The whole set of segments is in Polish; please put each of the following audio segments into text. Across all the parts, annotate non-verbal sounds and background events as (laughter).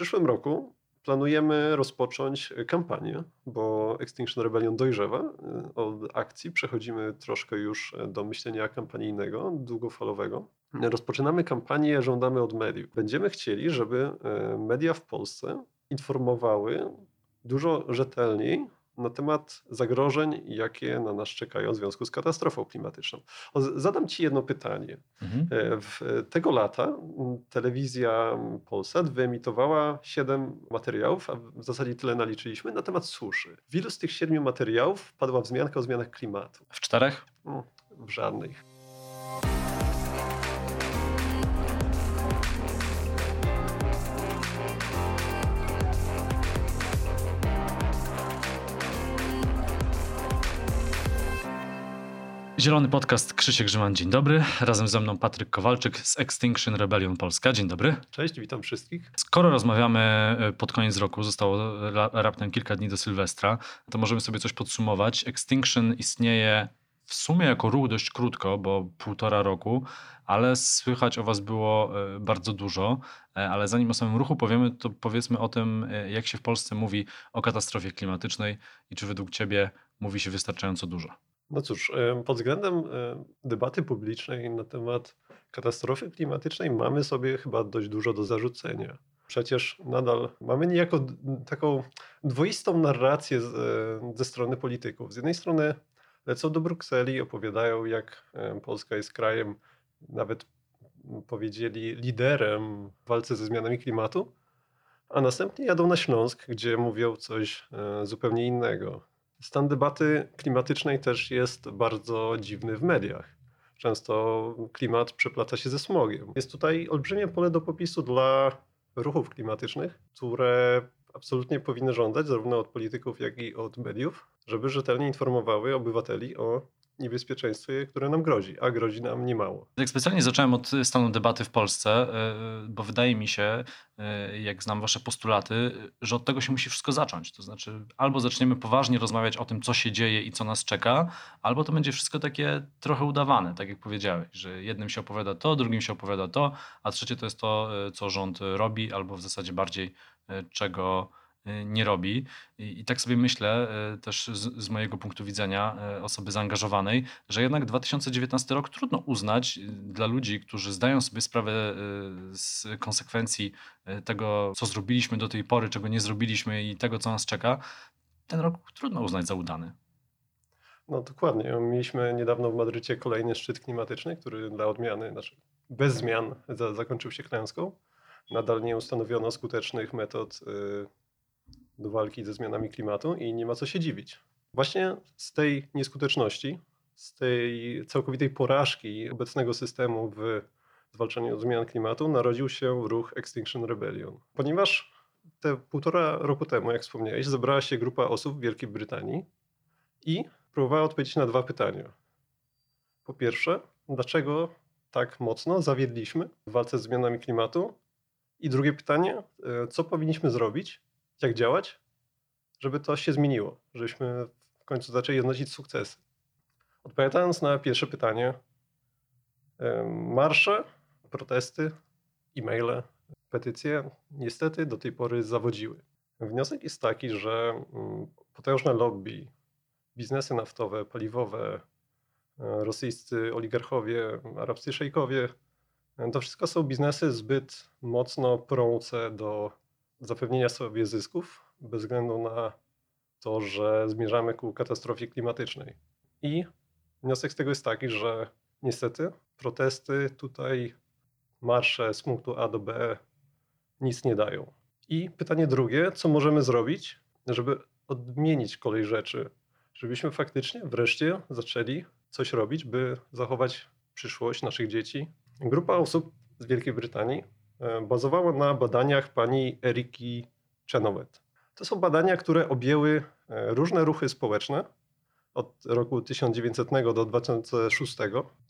przyszłym roku planujemy rozpocząć kampanię, bo Extinction Rebellion dojrzewa. Od akcji przechodzimy troszkę już do myślenia kampanijnego, długofalowego. Rozpoczynamy kampanię, żądamy od mediów. Będziemy chcieli, żeby e, media w Polsce informowały dużo rzetelniej na temat zagrożeń, jakie na nas czekają w związku z katastrofą klimatyczną. Zadam Ci jedno pytanie. Mhm. E, w tego lata telewizja Polsat wyemitowała siedem materiałów, a w zasadzie tyle naliczyliśmy, na temat suszy. W ilu z tych siedmiu materiałów padła wzmianka o zmianach klimatu? W czterech? W żadnych. Zielony Podcast Krzysiek Grzyman, dzień dobry. Razem ze mną Patryk Kowalczyk z Extinction Rebellion Polska. Dzień dobry. Cześć, witam wszystkich. Skoro rozmawiamy e, pod koniec roku, zostało raptem kilka dni do Sylwestra, to możemy sobie coś podsumować. Extinction istnieje w sumie jako ruch dość krótko, bo półtora roku, ale słychać o Was było e, bardzo dużo. E, ale zanim o samym ruchu powiemy, to powiedzmy o tym, jak się w Polsce mówi o katastrofie klimatycznej i czy według Ciebie mówi się wystarczająco dużo. No cóż, pod względem debaty publicznej na temat katastrofy klimatycznej mamy sobie chyba dość dużo do zarzucenia. Przecież nadal mamy niejako taką dwoistą narrację ze strony polityków. Z jednej strony lecą do Brukseli opowiadają, jak Polska jest krajem, nawet powiedzieli, liderem w walce ze zmianami klimatu, a następnie jadą na Śląsk, gdzie mówią coś e, zupełnie innego. Stan debaty klimatycznej też jest bardzo dziwny w mediach. Często klimat przeplata się ze smogiem. Jest tutaj olbrzymie pole do popisu dla ruchów klimatycznych, które absolutnie powinny żądać zarówno od polityków, jak i od mediów, żeby rzetelnie informowały obywateli o niebezpieczeństwie, które nam grozi, a grozi nam niemało. Tak specjalnie zacząłem od stanu debaty w Polsce, e, bo wydaje mi się, e, jak znam wasze postulaty, że od tego się musi wszystko zacząć. To znaczy, albo zaczniemy poważnie rozmawiać o tym, co się dzieje i co nas czeka, albo to będzie wszystko takie trochę udawane, tak jak powiedziałeś, że jednym się opowiada to, drugim się opowiada to, a trzecie to jest to, e, co rząd robi, albo w zasadzie bardziej czego Y, nie robi. I, I, tak sobie myślę, y, też z, z, mojego punktu widzenia y, osoby zaangażowanej, że jednak 2019 rok trudno uznać dla ludzi, którzy zdają sobie sprawę z konsekwencji tego, co zrobiliśmy do tej pory, czego nie zrobiliśmy i tego, co nas czeka. Ten rok trudno uznać za udany. No dokładnie. Mieliśmy niedawno w Madrycie kolejny szczyt klimatyczny, który dla odmiany, znaczy bez zmian zakończył się klęską. Nadal nie ustanowiono skutecznych metod do walki ze zmianami klimatu i nie ma co się dziwić. Właśnie z tej nieskuteczności, z tej całkowitej porażki obecnego systemu w zwalczaniu zmian klimatu narodził się ruch Extinction Rebellion. Ponieważ te półtora roku temu, jak wspomniałeś, zebrała się grupa osób w Wielkiej Brytanii i próbowała odpowiedzieć na dwa pytania. Po pierwsze, dlaczego tak mocno zawiedliśmy w walce z zmianami klimatu? I drugie pytanie, e, co powinniśmy zrobić, jak działać, żeby to się zmieniło, żebyśmy w końcu zaczęli odnosić sukcesy. Odpowiadając na pierwsze pytanie, marsze, protesty, e-maile, petycje niestety do tej pory zawodziły. Wniosek jest taki, że mm, potężne lobby, biznesy naftowe, paliwowe, e, rosyjscy oligarchowie, arabscy szejkowie, to wszystko są biznesy zbyt mocno prące do zapewnienia sobie zysków bez względu na to, że zmierzamy ku katastrofie klimatycznej. I wniosek z tego jest taki, że niestety protesty tutaj, marsze z punktu A do B nic nie dają. I pytanie drugie, co możemy zrobić, żeby odmienić kolej rzeczy, żebyśmy faktycznie wreszcie zaczęli coś robić, by zachować przyszłość naszych dzieci. Grupa osób z Wielkiej Brytanii E, bazowało na badaniach pani Eriki Chenoweth. To są badania, które objęły e, różne ruchy społeczne od roku 1900 do 2006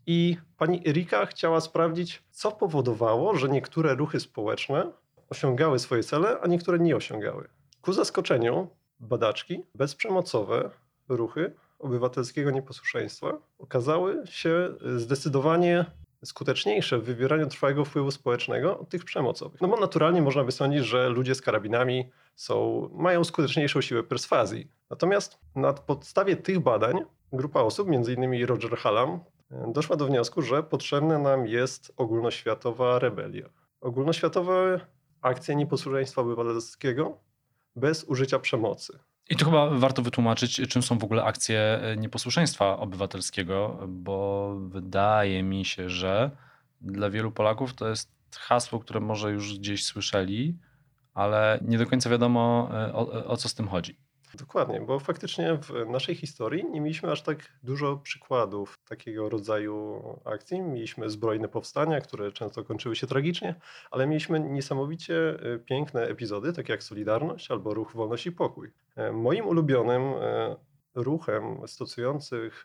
i pani Erika chciała sprawdzić, co powodowało, że niektóre ruchy społeczne osiągały swoje cele, a niektóre nie osiągały. Ku zaskoczeniu badaczki bezprzemocowe ruchy obywatelskiego nieposłuszeństwa okazały się zdecydowanie skuteczniejsze w wywieraniu trwałego wpływu społecznego od tych przemocowych. No bo naturalnie można by sądzić, że ludzie z karabinami są, mają skuteczniejszą siłę perswazji. Natomiast na podstawie tych badań grupa osób, m.in. Roger Hallam, doszła do wniosku, że potrzebna nam jest ogólnoświatowa rebelia. Ogólnoświatowe akcje nieposłuszeństwa obywatelskiego bez użycia przemocy. I tu chyba warto wytłumaczyć, czym są w ogóle akcje nieposłuszeństwa obywatelskiego, bo wydaje mi się, że dla wielu Polaków to jest hasło, które może już gdzieś słyszeli, ale nie do końca wiadomo o, o co z tym chodzi. Dokładnie, bo faktycznie w naszej historii nie mieliśmy aż tak dużo przykładów takiego rodzaju akcji. Mieliśmy zbrojne powstania, które często kończyły się tragicznie, ale mieliśmy niesamowicie e, piękne epizody, takie jak Solidarność albo Ruch Wolność i Pokój. E, moim ulubionym e, ruchem stosujących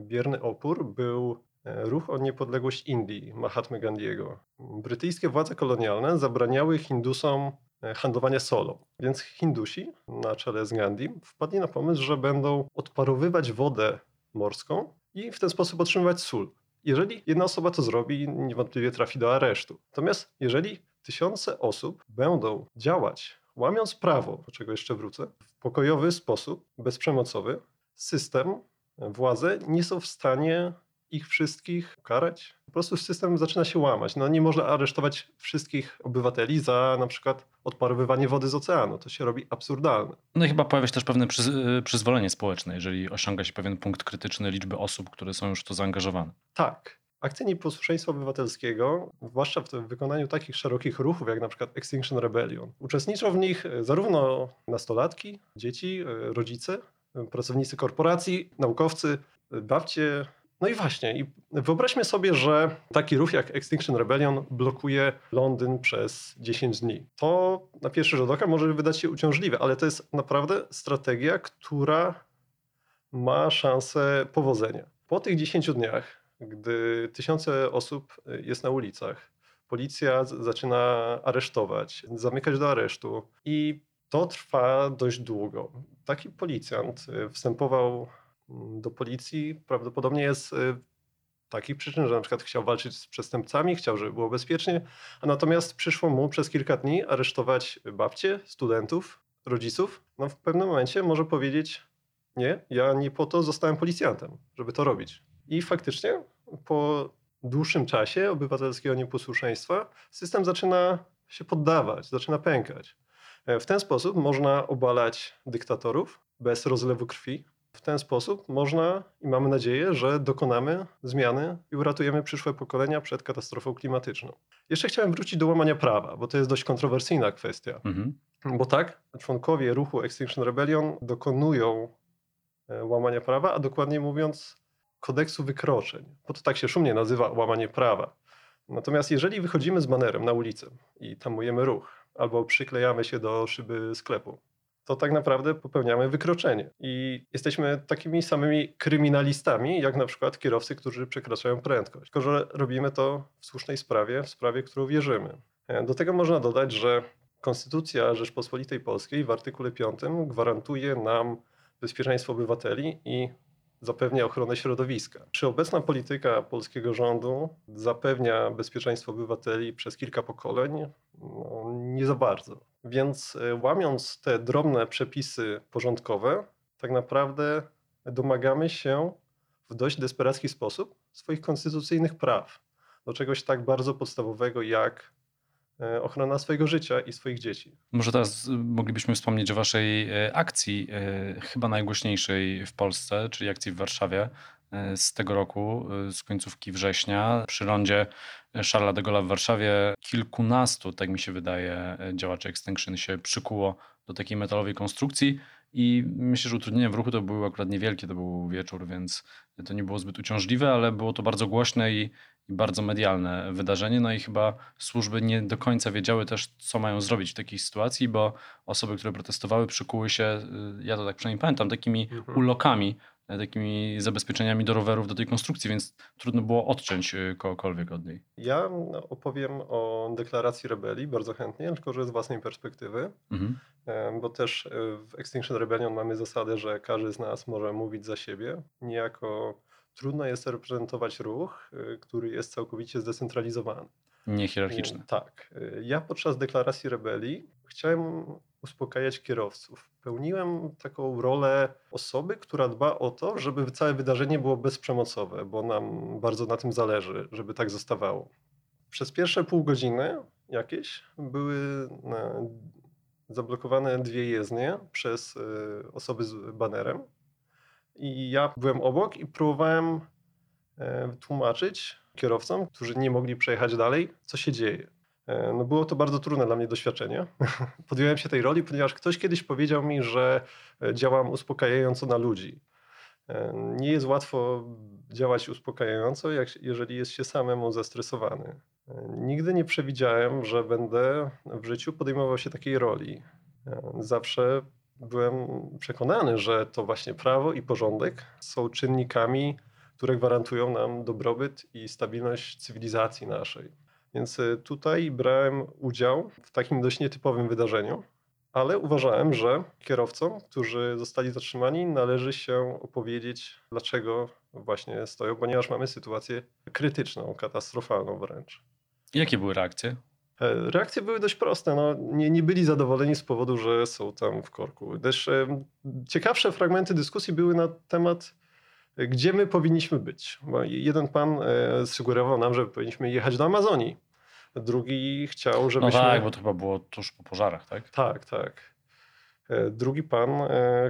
bierny opór był ruch o niepodległość Indii Mahatmy Gandhiego. Brytyjskie władze kolonialne zabraniały Hindusom handlowania solą. Więc Hindusi na czele z Gandhi wpadli na pomysł, że będą odparowywać wodę morską i w ten sposób otrzymywać sól. Jeżeli jedna osoba to zrobi, niewątpliwie trafi do aresztu. Natomiast jeżeli tysiące osób będą działać, łamiąc prawo, do czego jeszcze wrócę, w pokojowy sposób, bezprzemocowy, system, władze nie są w stanie ich wszystkich ukarać. Po prostu system zaczyna się łamać. No nie można aresztować wszystkich obywateli za na przykład odparowywanie wody z oceanu. To się robi absurdalne. No i chyba pojawia się też pewne przyz y, przyzwolenie społeczne, jeżeli osiąga się pewien punkt krytyczny liczby osób, które są już w to zaangażowane. Tak. Akcje nieposłuszeństwa obywatelskiego, zwłaszcza w wykonaniu takich szerokich ruchów, jak na przykład Extinction Rebellion, uczestniczą w nich zarówno nastolatki, dzieci, y, rodzice, y, pracownicy korporacji, naukowcy, babcie, no i właśnie, i wyobraźmy sobie, że taki ruch jak Extinction Rebellion blokuje Londyn przez 10 dni. To na pierwszy rzut oka może wydać się uciążliwe, ale to jest naprawdę strategia, która ma szansę powodzenia. Po tych 10 dniach, gdy tysiące osób jest na ulicach, policja zaczyna aresztować, zamykać do aresztu i to trwa dość długo. Taki policjant wstępował do policji prawdopodobnie jest y, takich przyczyn, że na przykład chciał walczyć z przestępcami, chciał, żeby było bezpiecznie, a natomiast przyszło mu przez kilka dni aresztować babcie, studentów, rodziców. No w pewnym momencie może powiedzieć, nie, ja nie po to zostałem policjantem, żeby to robić. I faktycznie po dłuższym czasie obywatelskiego nieposłuszeństwa system zaczyna się poddawać, zaczyna pękać. E, w ten sposób można obalać dyktatorów bez rozlewu krwi, w ten sposób można i mamy nadzieję, że dokonamy zmiany i uratujemy przyszłe pokolenia przed katastrofą klimatyczną. Jeszcze chciałem wrócić do łamania prawa, bo to jest dość kontrowersyjna kwestia. Mhm. Bo tak, członkowie ruchu Extinction Rebellion dokonują e, łamania prawa, a dokładniej mówiąc kodeksu wykroczeń, bo to tak się szumnie nazywa łamanie prawa. Natomiast jeżeli wychodzimy z banerem na ulicę i tamujemy ruch, albo przyklejamy się do szyby sklepu, to tak naprawdę popełniamy wykroczenie. I jesteśmy takimi samymi kryminalistami, jak na przykład kierowcy, którzy przekraczają prędkość. Tylko, że robimy to w słusznej sprawie, w sprawie, którą wierzymy. E, do tego można dodać, że Konstytucja Rzeczpospolitej Polskiej w artykule 5 gwarantuje nam bezpieczeństwo obywateli i zapewnia ochronę środowiska. Czy obecna polityka polskiego rządu zapewnia bezpieczeństwo obywateli przez kilka pokoleń? No, nie za bardzo. Więc e, łamiąc te drobne przepisy porządkowe, tak naprawdę domagamy się w dość desperacki sposób swoich konstytucyjnych praw do czegoś tak bardzo podstawowego jak E, ochrona swojego życia i swoich dzieci. Może teraz moglibyśmy wspomnieć o waszej akcji, chyba najgłośniejszej w Polsce, czyli akcji w Warszawie z tego roku, z końcówki września. Przy rondzie Charlesa de Gaulle w Warszawie kilkunastu, tak mi się wydaje, działaczy Extinction się przykuło do takiej metalowej konstrukcji i myślę, że utrudnienia w ruchu to były akurat niewielkie, to był wieczór, więc to nie było zbyt uciążliwe, ale było to bardzo głośne i i bardzo medialne wydarzenie. No i chyba służby nie do końca wiedziały też, co mają zrobić w takiej sytuacji, bo osoby, które protestowały, przykuły się, ja to tak przynajmniej pamiętam, takimi mhm. ulokami, e, takimi zabezpieczeniami do rowerów do tej konstrukcji, więc trudno było odciąć y, kogokolwiek od niej. Ja opowiem o deklaracji rebelii bardzo chętnie, tylko że z własnej perspektywy, mhm. E, bo też e, w Extinction Rebellion mamy zasadę, że każdy z nas może mówić za siebie, niejako trudno jest reprezentować ruch, który jest całkowicie zdecentralizowany. Niehierarchiczny. Tak. Ja podczas deklaracji rebelii chciałem uspokajać kierowców. Pełniłem taką rolę osoby, która dba o to, żeby całe wydarzenie było bezprzemocowe, bo nam bardzo na tym zależy, żeby tak zostawało. Przez pierwsze pół godziny jakieś były zablokowane dwie jezdnie przez osoby z banerem i ja byłem obok i próbowałem e, tłumaczyć kierowcom, którzy nie mogli przejechać dalej, co się dzieje. E, no było to bardzo trudne dla mnie doświadczenie. (laughs) Podjąłem się tej roli, ponieważ ktoś kiedyś powiedział mi, że e, działam uspokajająco na ludzi. Nie jest łatwo działać uspokajająco, jak, jeżeli jest się samemu zestresowany. Nigdy nie przewidziałem, że będę w życiu podejmował się takiej roli. Zawsze byłem przekonany, że to właśnie prawo i porządek są czynnikami, które gwarantują nam dobrobyt i stabilność cywilizacji naszej. Więc y, tutaj brałem udział w takim dość nietypowym wydarzeniu, ale uważałem, że kierowcom, którzy zostali zatrzymani, należy się opowiedzieć, dlaczego właśnie stoją, ponieważ mamy sytuację krytyczną, katastrofalną wręcz. Jakie były reakcje? E, reakcje były dość proste. No, nie, nie byli zadowoleni z powodu, że są tam w korku. Też e, ciekawsze fragmenty dyskusji były na temat, gdzie my powinniśmy być. Bo jeden pan e, sugerował nam, że powinniśmy jechać do Amazonii. Drugi chciał, żebyśmy... No tak, bo to chyba było tuż po pożarach, tak? Tak, tak. Drugi pan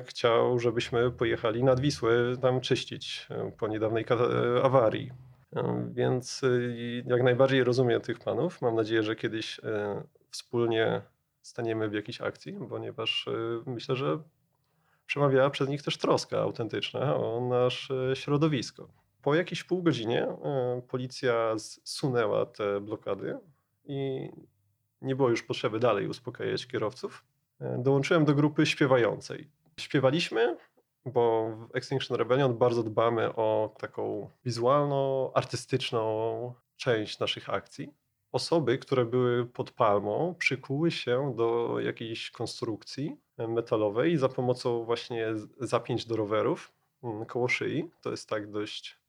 chciał, żebyśmy pojechali nad Wisłę tam czyścić po niedawnej awarii. Więc jak najbardziej rozumiem tych panów. Mam nadzieję, że kiedyś e, wspólnie staniemy w jakiejś akcji, ponieważ myślę, że przemawiała przez nich też troska autentyczna o nasze środowisko. Po jakiejś pół godzinie e, policja zsunęła te blokady i nie było już potrzeby dalej uspokajać kierowców. E, dołączyłem do grupy śpiewającej. Śpiewaliśmy, bo w Extinction Rebellion bardzo dbamy o taką wizualno-artystyczną część naszych akcji. Osoby, które były pod palmą, przykuły się do jakiejś konstrukcji metalowej za pomocą właśnie zapięć do rowerów mm, koło szyi. To jest tak dość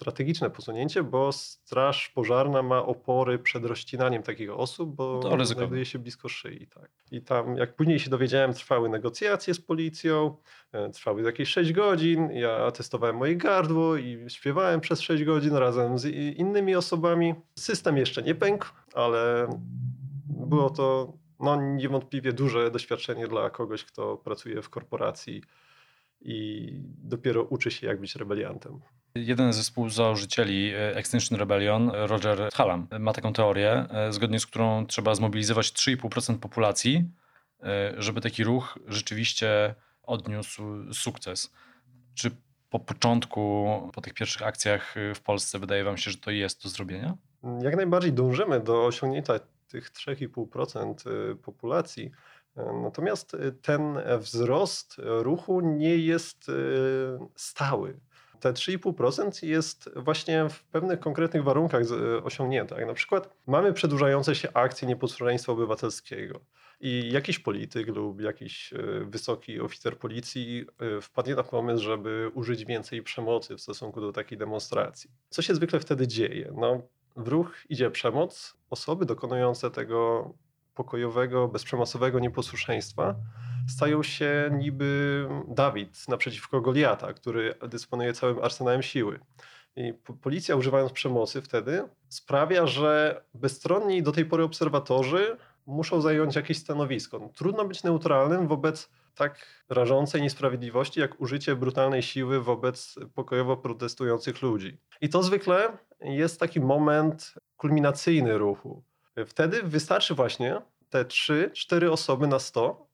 strategiczne posunięcie, bo straż pożarna ma opory przed rozcinaniem takich osób, bo to znajduje się blisko szyi. Tak. I tam, jak później się dowiedziałem, trwały negocjacje z policją, e, trwały jakieś 6 godzin. Ja testowałem moje gardło i śpiewałem przez 6 godzin razem z innymi osobami. System jeszcze nie pękł, ale było to no, niewątpliwie duże doświadczenie dla kogoś, kto pracuje w korporacji i dopiero uczy się, jak być rebeliantem. Jeden ze współzałożycieli e, Extinction Rebellion, Roger Hallam, ma taką teorię, e, zgodnie z którą trzeba zmobilizować 3,5% populacji, e, żeby taki ruch rzeczywiście odniósł sukces. Czy po początku, po tych pierwszych akcjach w Polsce wydaje wam się, że to jest do zrobienia? Jak najbardziej dążymy do osiągnięcia tych 3,5% populacji. Natomiast ten wzrost ruchu nie jest stały te 3,5% jest właśnie w pewnych konkretnych warunkach osiągnięte. Jak na przykład mamy przedłużające się akcje nieposłuszeństwa obywatelskiego i jakiś polityk lub jakiś e, wysoki oficer policji e, wpadnie na pomysł, żeby użyć więcej przemocy w stosunku do takiej demonstracji. Co się zwykle wtedy dzieje? No, w ruch idzie przemoc. Osoby dokonujące tego pokojowego, bezprzemocowego nieposłuszeństwa stają się niby Dawid naprzeciwko Goliata, który dysponuje całym arsenałem siły. I policja, używając przemocy wtedy, sprawia, że bezstronni do tej pory obserwatorzy muszą zająć jakieś stanowisko. Trudno być neutralnym wobec tak rażącej niesprawiedliwości, jak użycie brutalnej siły wobec pokojowo protestujących ludzi. I to zwykle jest taki moment kulminacyjny ruchu. Wtedy wystarczy właśnie te 3-4 osoby na 100,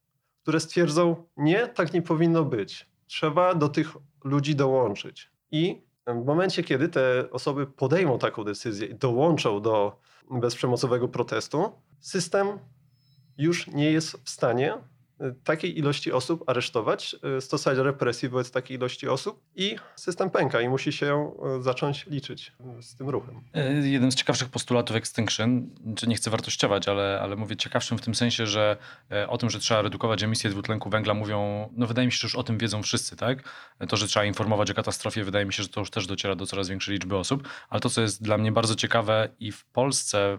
które stwierdzą, nie, tak nie powinno być. Trzeba do tych ludzi dołączyć. I w momencie, kiedy te osoby podejmą taką decyzję i dołączą do bezprzemocowego protestu, system już nie jest w stanie takiej ilości osób aresztować, y, stosować represji wobec takiej ilości osób i system pęka i musi się y, zacząć liczyć z tym ruchem. Jeden z ciekawszych postulatów Extinction, czy nie chcę wartościować, ale, ale mówię ciekawszym w tym sensie, że o tym, że trzeba redukować emisję dwutlenku węgla mówią, no wydaje mi się, że już o tym wiedzą wszyscy, tak? To, że trzeba informować o katastrofie, wydaje mi się, że to już też dociera do coraz większej liczby osób, ale to, co jest dla mnie bardzo ciekawe i w Polsce,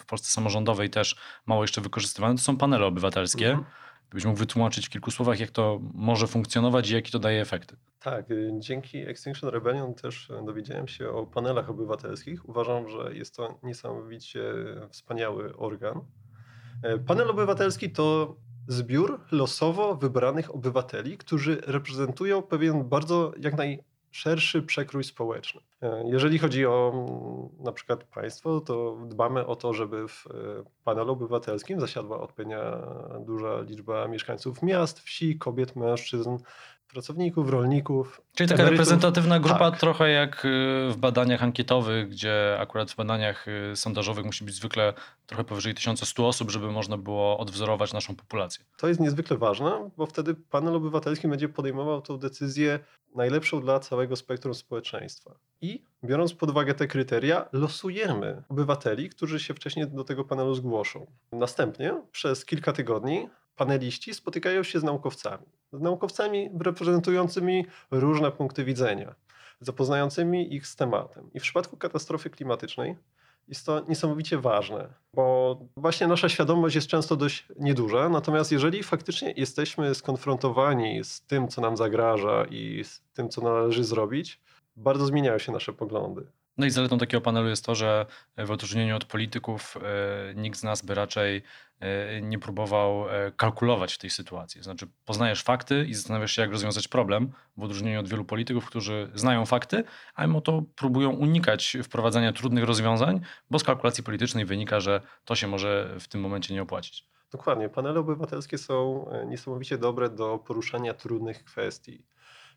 w Polsce samorządowej też mało jeszcze wykorzystywane, to są panele obywatelskie. Mhm. Gdybyś mógł wytłumaczyć w kilku słowach, jak to może funkcjonować i jakie to daje efekty. Tak, y, dzięki Extinction Rebellion też dowiedziałem się o panelach obywatelskich. Uważam, że jest to niesamowicie wspaniały organ. E, panel obywatelski to zbiór losowo wybranych obywateli, którzy reprezentują pewien bardzo jak naj szerszy przekrój społeczny. E, jeżeli chodzi o mm, na przykład państwo, to dbamy o to, żeby w e, panelu obywatelskim zasiadła odpowiednia duża liczba mieszkańców miast, wsi, kobiet, mężczyzn, pracowników, rolników. Czyli taka emerytów. reprezentatywna grupa, tak. trochę jak y, w badaniach ankietowych, gdzie akurat w badaniach y, sondażowych musi być zwykle trochę powyżej 1100 osób, żeby można było odwzorować naszą populację. To jest niezwykle ważne, bo wtedy panel obywatelski będzie podejmował tą decyzję najlepszą dla całego spektrum społeczeństwa. I biorąc pod uwagę te kryteria, losujemy obywateli, którzy się wcześniej do tego panelu zgłoszą. Następnie przez kilka tygodni paneliści spotykają się z naukowcami. Z naukowcami reprezentującymi różne punkty widzenia, zapoznającymi ich z tematem. I w przypadku katastrofy klimatycznej jest to niesamowicie ważne, bo właśnie nasza świadomość jest często dość nieduża, natomiast jeżeli faktycznie jesteśmy skonfrontowani z tym, co nam zagraża i z tym, co należy zrobić, bardzo zmieniają się nasze poglądy. No i zaletą takiego panelu jest to, że w odróżnieniu od polityków e, nikt z nas by raczej e, nie próbował e, kalkulować w tej sytuacji. Znaczy poznajesz fakty i zastanawiasz się, jak rozwiązać problem, w odróżnieniu od wielu polityków, którzy znają fakty, a mimo to próbują unikać wprowadzania trudnych rozwiązań, bo z kalkulacji politycznej wynika, że to się może w tym momencie nie opłacić. Dokładnie. Panele obywatelskie są niesamowicie dobre do poruszania trudnych kwestii.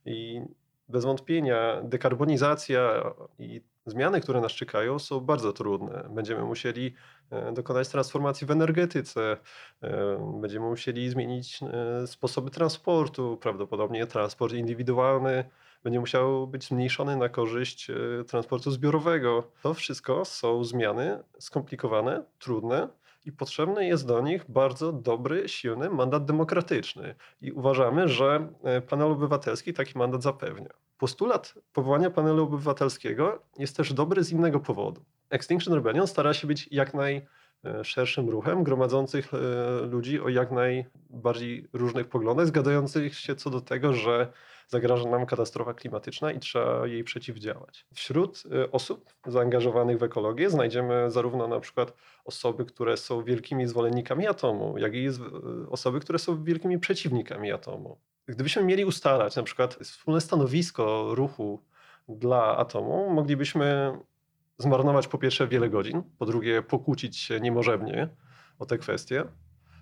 I bez wątpienia dekarbonizacja i zmiany, które nas czekają, są bardzo trudne. Będziemy musieli e, dokonać transformacji w energetyce, e, będziemy musieli zmienić e, sposoby transportu, prawdopodobnie transport indywidualny będzie musiał być zmniejszony na korzyść transportu zbiorowego. To wszystko są zmiany skomplikowane, trudne, i potrzebny jest do nich bardzo dobry, silny mandat demokratyczny. I uważamy, że panel obywatelski taki mandat zapewnia. Postulat powołania panelu obywatelskiego jest też dobry z innego powodu. Extinction Rebellion stara się być jak najszerszym ruchem gromadzących e, ludzi o jak najbardziej różnych poglądach, zgadzających się co do tego, że zagraża nam katastrofa klimatyczna i trzeba jej przeciwdziałać. Wśród e, osób zaangażowanych w ekologię znajdziemy zarówno na przykład osoby, które są wielkimi zwolennikami atomu, jak i e, osoby, które są wielkimi przeciwnikami atomu. Gdybyśmy mieli ustalać na przykład wspólne stanowisko ruchu dla atomu, moglibyśmy zmarnować po pierwsze wiele godzin, po drugie pokłócić się niemożebnie o te kwestie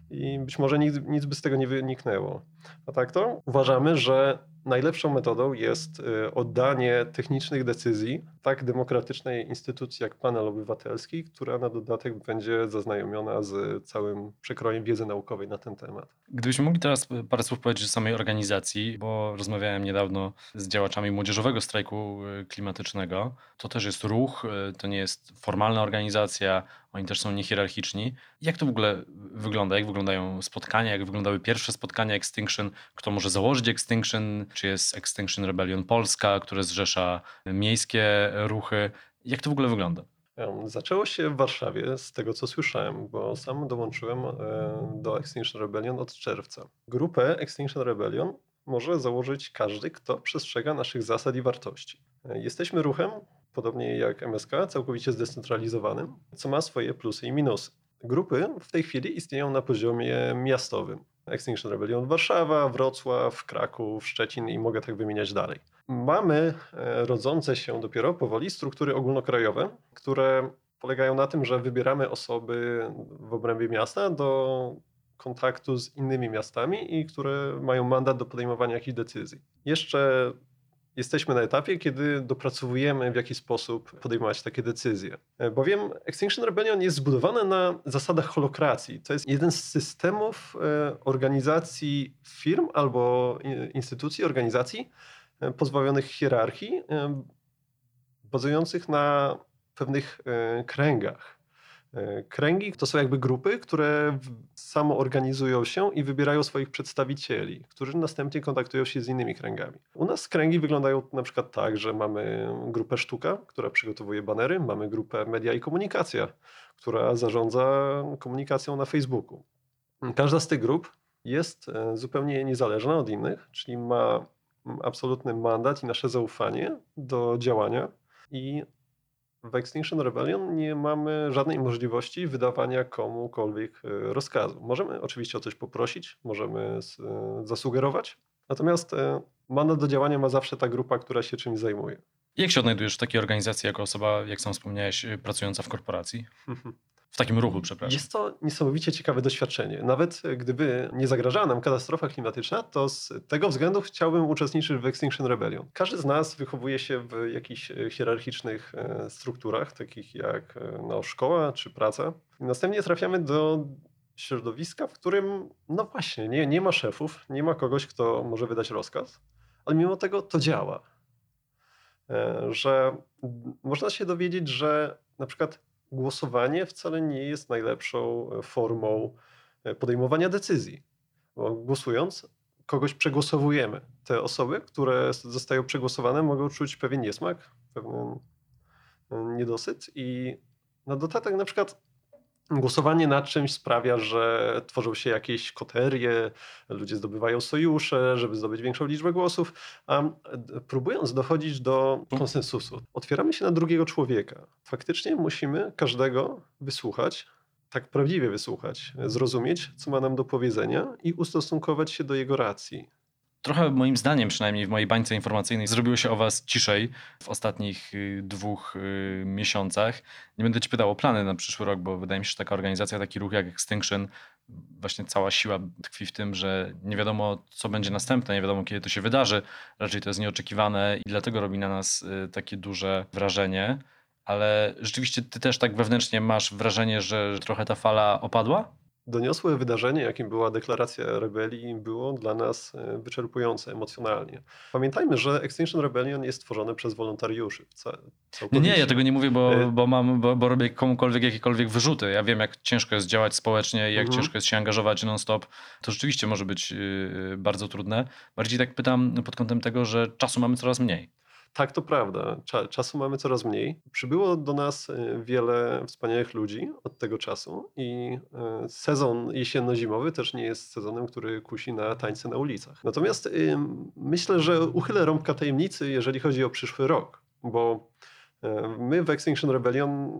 i być może nic, nic by z tego nie wyniknęło. A tak to uważamy, że najlepszą metodą jest y, oddanie technicznych decyzji tak demokratycznej instytucji jak panel obywatelski, która na dodatek będzie zaznajomiona z całym przekrojem wiedzy naukowej na ten temat. Gdybyśmy mogli teraz parę słów powiedzieć o samej organizacji, bo rozmawiałem niedawno z działaczami młodzieżowego strajku y, klimatycznego. To też jest ruch, y, to nie jest formalna organizacja, oni też są niehierarchiczni. Jak to w ogóle wygląda? Jak wyglądają spotkania? Jak wyglądały pierwsze spotkania Extinction? Kto może założyć Extinction? Czy jest Extinction Rebellion Polska, które zrzesza miejskie ruchy? Jak to w ogóle wygląda? Zaczęło się w Warszawie, z tego co słyszałem, bo sam dołączyłem e, do Extinction Rebellion od czerwca. Grupę Extinction Rebellion może założyć każdy, kto przestrzega naszych zasad i wartości. E, jesteśmy ruchem, podobnie jak MSK, całkowicie zdecentralizowanym, co ma swoje plusy i minusy. Grupy w tej chwili istnieją na poziomie miastowym. Extinction Rebellion Warszawa, Wrocław, Kraków, Szczecin i mogę tak wymieniać dalej. Mamy e, rodzące się dopiero powoli struktury ogólnokrajowe, które polegają na tym, że wybieramy osoby w obrębie miasta do kontaktu z innymi miastami i które mają mandat do podejmowania jakichś decyzji. Jeszcze jesteśmy na etapie, kiedy dopracowujemy w jaki sposób podejmować takie decyzje. E, bowiem Extinction Rebellion jest zbudowane na zasadach holokracji. To jest jeden z systemów e, organizacji firm albo instytucji, organizacji pozbawionych hierarchii, bazujących na pewnych kręgach. E, kręgi to są jakby grupy, które samo organizują się i wybierają swoich przedstawicieli, którzy następnie kontaktują się z innymi kręgami. U nas kręgi wyglądają na przykład tak, że mamy grupę Sztuka, która przygotowuje banery, mamy grupę Media i Komunikacja, która zarządza komunikacją na Facebooku. Każda z tych grup jest e, zupełnie niezależna od innych, czyli ma absolutny mandat i nasze zaufanie do działania i w Extinction Rebellion nie mamy żadnej możliwości wydawania komukolwiek e, rozkazu. Możemy oczywiście o coś poprosić, możemy e, zasugerować, natomiast e, mandat do działania ma zawsze ta grupa, która się czymś zajmuje. Jak się odnajdujesz w takiej organizacji jako osoba, jak sam wspomniałeś, pracująca w korporacji? (laughs) W takim ruchu, przepraszam. Jest to niesamowicie ciekawe doświadczenie. Nawet gdyby nie zagrażała nam katastrofa klimatyczna, to z tego względu chciałbym uczestniczyć w Extinction Rebellion. Każdy z nas wychowuje się w jakichś e, hierarchicznych e, strukturach, takich jak e, no, szkoła czy praca. Następnie trafiamy do środowiska, w którym, no właśnie, nie, nie ma szefów, nie ma kogoś, kto może wydać rozkaz, ale mimo tego to działa. Że można się dowiedzieć, że na przykład głosowanie wcale nie jest najlepszą e, formą e, podejmowania decyzji. Bo głosując, kogoś przegłosowujemy. Te osoby, które zostają przegłosowane, mogą czuć pewien niesmak, pewien e, niedosyt i na dodatek na przykład Głosowanie nad czymś sprawia, że tworzą się jakieś koterie, ludzie zdobywają sojusze, żeby zdobyć większą liczbę głosów, a próbując dochodzić do konsensusu, otwieramy się na drugiego człowieka. Faktycznie musimy każdego wysłuchać, tak prawdziwie wysłuchać, zrozumieć, co ma nam do powiedzenia i ustosunkować się do jego racji. Trochę moim zdaniem, przynajmniej w mojej bańce informacyjnej, zrobiło się o was ciszej w ostatnich y, dwóch y, miesiącach. Nie będę ci pytał o plany na przyszły rok, bo wydaje mi się, że taka organizacja, taki ruch jak Extinction, właśnie cała siła tkwi w tym, że nie wiadomo, co będzie następne, nie wiadomo, kiedy to się wydarzy. Raczej to jest nieoczekiwane i dlatego robi na nas y, takie duże wrażenie. Ale rzeczywiście ty też tak wewnętrznie masz wrażenie, że trochę ta fala opadła? Doniosłe wydarzenie, jakim była deklaracja rebelii, było dla nas e, wyczerpujące emocjonalnie. Pamiętajmy, że Extinction Rebellion jest tworzone przez wolontariuszy. Nie, nie, ja tego nie mówię, bo, e, bo, mam, bo, bo robię komukolwiek jakiekolwiek wyrzuty. Ja wiem, jak ciężko jest działać społecznie, jak mhm. ciężko jest się angażować non-stop. To rzeczywiście może być y, bardzo trudne. Bardziej tak pytam pod kątem tego, że czasu mamy coraz mniej. Tak, to prawda. Czasu mamy coraz mniej. Przybyło do nas e, wiele wspaniałych ludzi od tego czasu i e, sezon jesienno-zimowy też nie jest sezonem, który kusi na tańce na ulicach. Natomiast myślę, że uchylę rąbka tajemnicy, jeżeli chodzi o przyszły rok, bo e, My w Extinction Rebellion,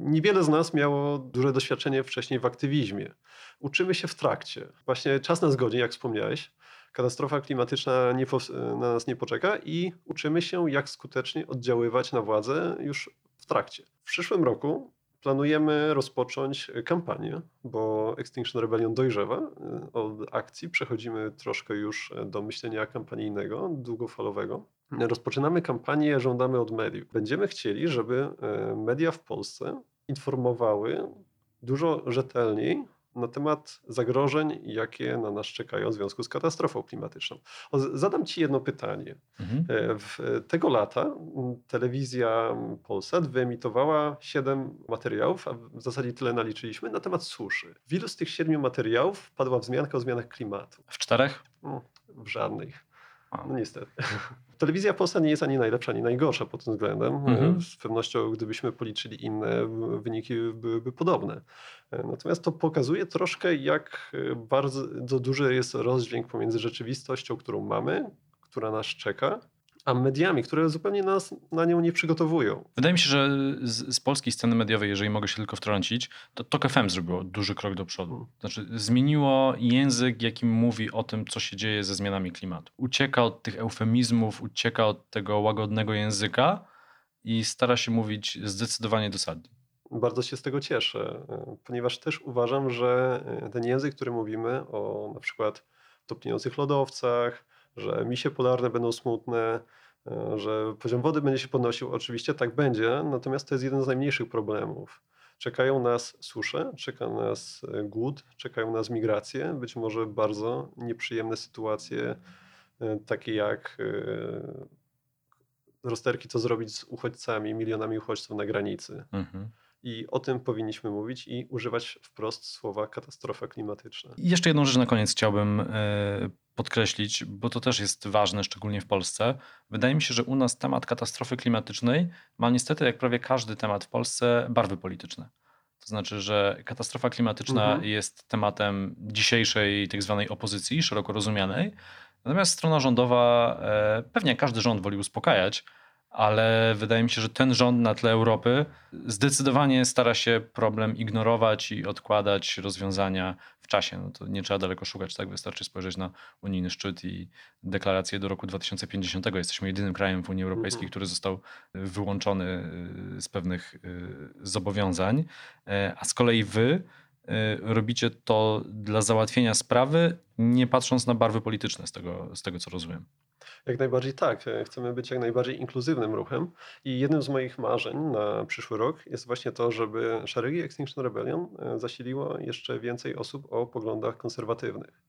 niewiele z nas miało duże doświadczenie wcześniej w aktywizmie. Uczymy się w trakcie. Właśnie czas nas godzi, jak wspomniałeś katastrofa klimatyczna nie, na nas nie poczeka i uczymy się, jak skutecznie oddziaływać na władzę już w trakcie. W przyszłym roku planujemy rozpocząć kampanię, bo Extinction Rebellion dojrzewa. Od akcji przechodzimy troszkę już do myślenia kampanijnego, długofalowego. Rozpoczynamy kampanię Żądamy od mediów. Będziemy chcieli, żeby e, media w Polsce informowały dużo rzetelniej na temat zagrożeń, jakie na nas czekają w związku z katastrofą klimatyczną. Zadam Ci jedno pytanie. Mhm. E, w tego lata telewizja Polsat wyemitowała siedem materiałów, a w zasadzie tyle naliczyliśmy, na temat suszy. W ilu z tych siedmiu materiałów padła wzmianka o zmianach klimatu? W czterech? w żadnych. No niestety. (laughs) Telewizja Polska nie jest ani najlepsza, ani najgorsza pod tym względem. Mhm. Z pewnością, gdybyśmy policzyli inne, wyniki byłyby podobne. Natomiast to pokazuje troszkę, jak bardzo duży jest rozdźwięk pomiędzy rzeczywistością, którą mamy, która nas czeka, a mediami, które zupełnie nas na nią nie przygotowują. Wydaje mi się, że z, z, polskiej sceny mediowej, jeżeli mogę się tylko wtrącić, to TOK FM zrobiło duży krok do przodu. Hmm. Znaczy zmieniło język, jakim mówi o tym, co się dzieje ze zmianami klimatu. Ucieka od tych eufemizmów, ucieka od tego łagodnego języka i stara się mówić zdecydowanie dosadnie. Bardzo się z tego cieszę, ponieważ też uważam, że ten język, który mówimy o na przykład topniejących lodowcach, że misie polarne będą smutne, e, że poziom wody będzie się podnosił. Oczywiście tak będzie, natomiast to jest jeden z najmniejszych problemów. Czekają nas susze, czeka nas e, głód, czekają nas migracje, być może bardzo nieprzyjemne sytuacje, e, takie jak rozterki, co zrobić z uchodźcami, milionami uchodźców na granicy. Mhm. I o tym powinniśmy mówić i używać wprost słowa katastrofa klimatyczna. I jeszcze jedną rzecz na koniec chciałbym e, podkreślić, bo to też jest ważne, szczególnie w Polsce. Wydaje mi się, że u nas temat katastrofy klimatycznej ma niestety, jak prawie każdy temat w Polsce, barwy polityczne. To znaczy, że katastrofa klimatyczna mhm. jest tematem dzisiejszej tak zwanej opozycji, szeroko rozumianej. Natomiast strona rządowa, e, pewnie każdy rząd woli uspokajać, ale wydaje mi się, że ten rząd na tle Europy zdecydowanie stara się problem ignorować i odkładać rozwiązania w czasie. No to nie trzeba daleko szukać, tak? Wystarczy spojrzeć na unijny szczyt i deklarację do roku 2050. Jesteśmy jedynym krajem w Unii Europejskiej, mhm. który został wyłączony y, z pewnych y, zobowiązań, e, a z kolei wy y, robicie to dla załatwienia sprawy, nie patrząc na barwy polityczne, z tego, z tego co rozumiem. Jak najbardziej tak. Chcemy być jak najbardziej inkluzywnym ruchem i jednym z moich marzeń na przyszły rok jest właśnie to, żeby szeregi Extinction Rebellion e, zasiliło jeszcze więcej osób o poglądach konserwatywnych.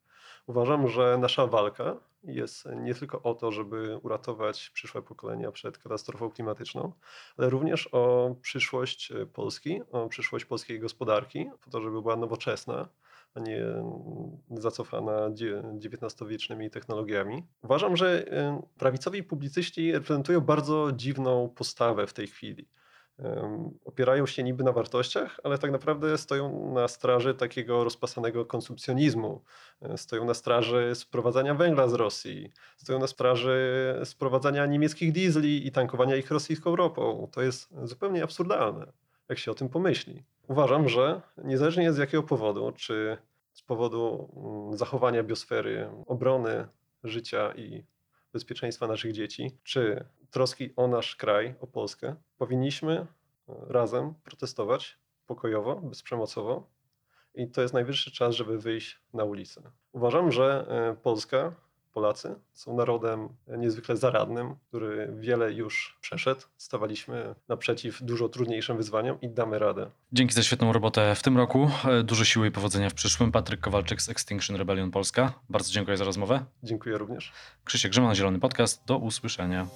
Uważam, że nasza walka jest nie tylko o to, żeby uratować przyszłe pokolenia przed katastrofą klimatyczną, ale również o przyszłość Polski, o przyszłość polskiej gospodarki, po to, żeby była nowoczesna, a nie zacofana XIX-wiecznymi technologiami. Uważam, że prawicowi publicyści reprezentują bardzo dziwną postawę w tej chwili. Opierają się niby na wartościach, ale tak naprawdę stoją na straży takiego rozpasanego konsumpcjonizmu. E, stoją na straży sprowadzania węgla z Rosji, stoją na straży sprowadzania niemieckich diesli i tankowania ich rosyjską ropą. To jest zupełnie absurdalne, jak się o tym pomyśli. Uważam, że niezależnie z jakiego powodu, czy z powodu mm, zachowania biosfery, obrony życia i bezpieczeństwa naszych dzieci, czy troski o nasz kraj, o Polskę, powinniśmy e, razem protestować pokojowo, bezprzemocowo. I to jest najwyższy czas, żeby wyjść na ulicę. Uważam, że e, Polska Polacy są narodem niezwykle zaradnym, który wiele już przeszedł. Stawaliśmy naprzeciw dużo trudniejszym wyzwaniom i damy radę. Dzięki za świetną robotę w tym roku. Dużo siły i powodzenia w przyszłym. Patryk Kowalczyk z Extinction Rebellion Polska. Bardzo dziękuję za rozmowę. Dziękuję również. Krzysiek Grzyman, Zielony Podcast. Do usłyszenia.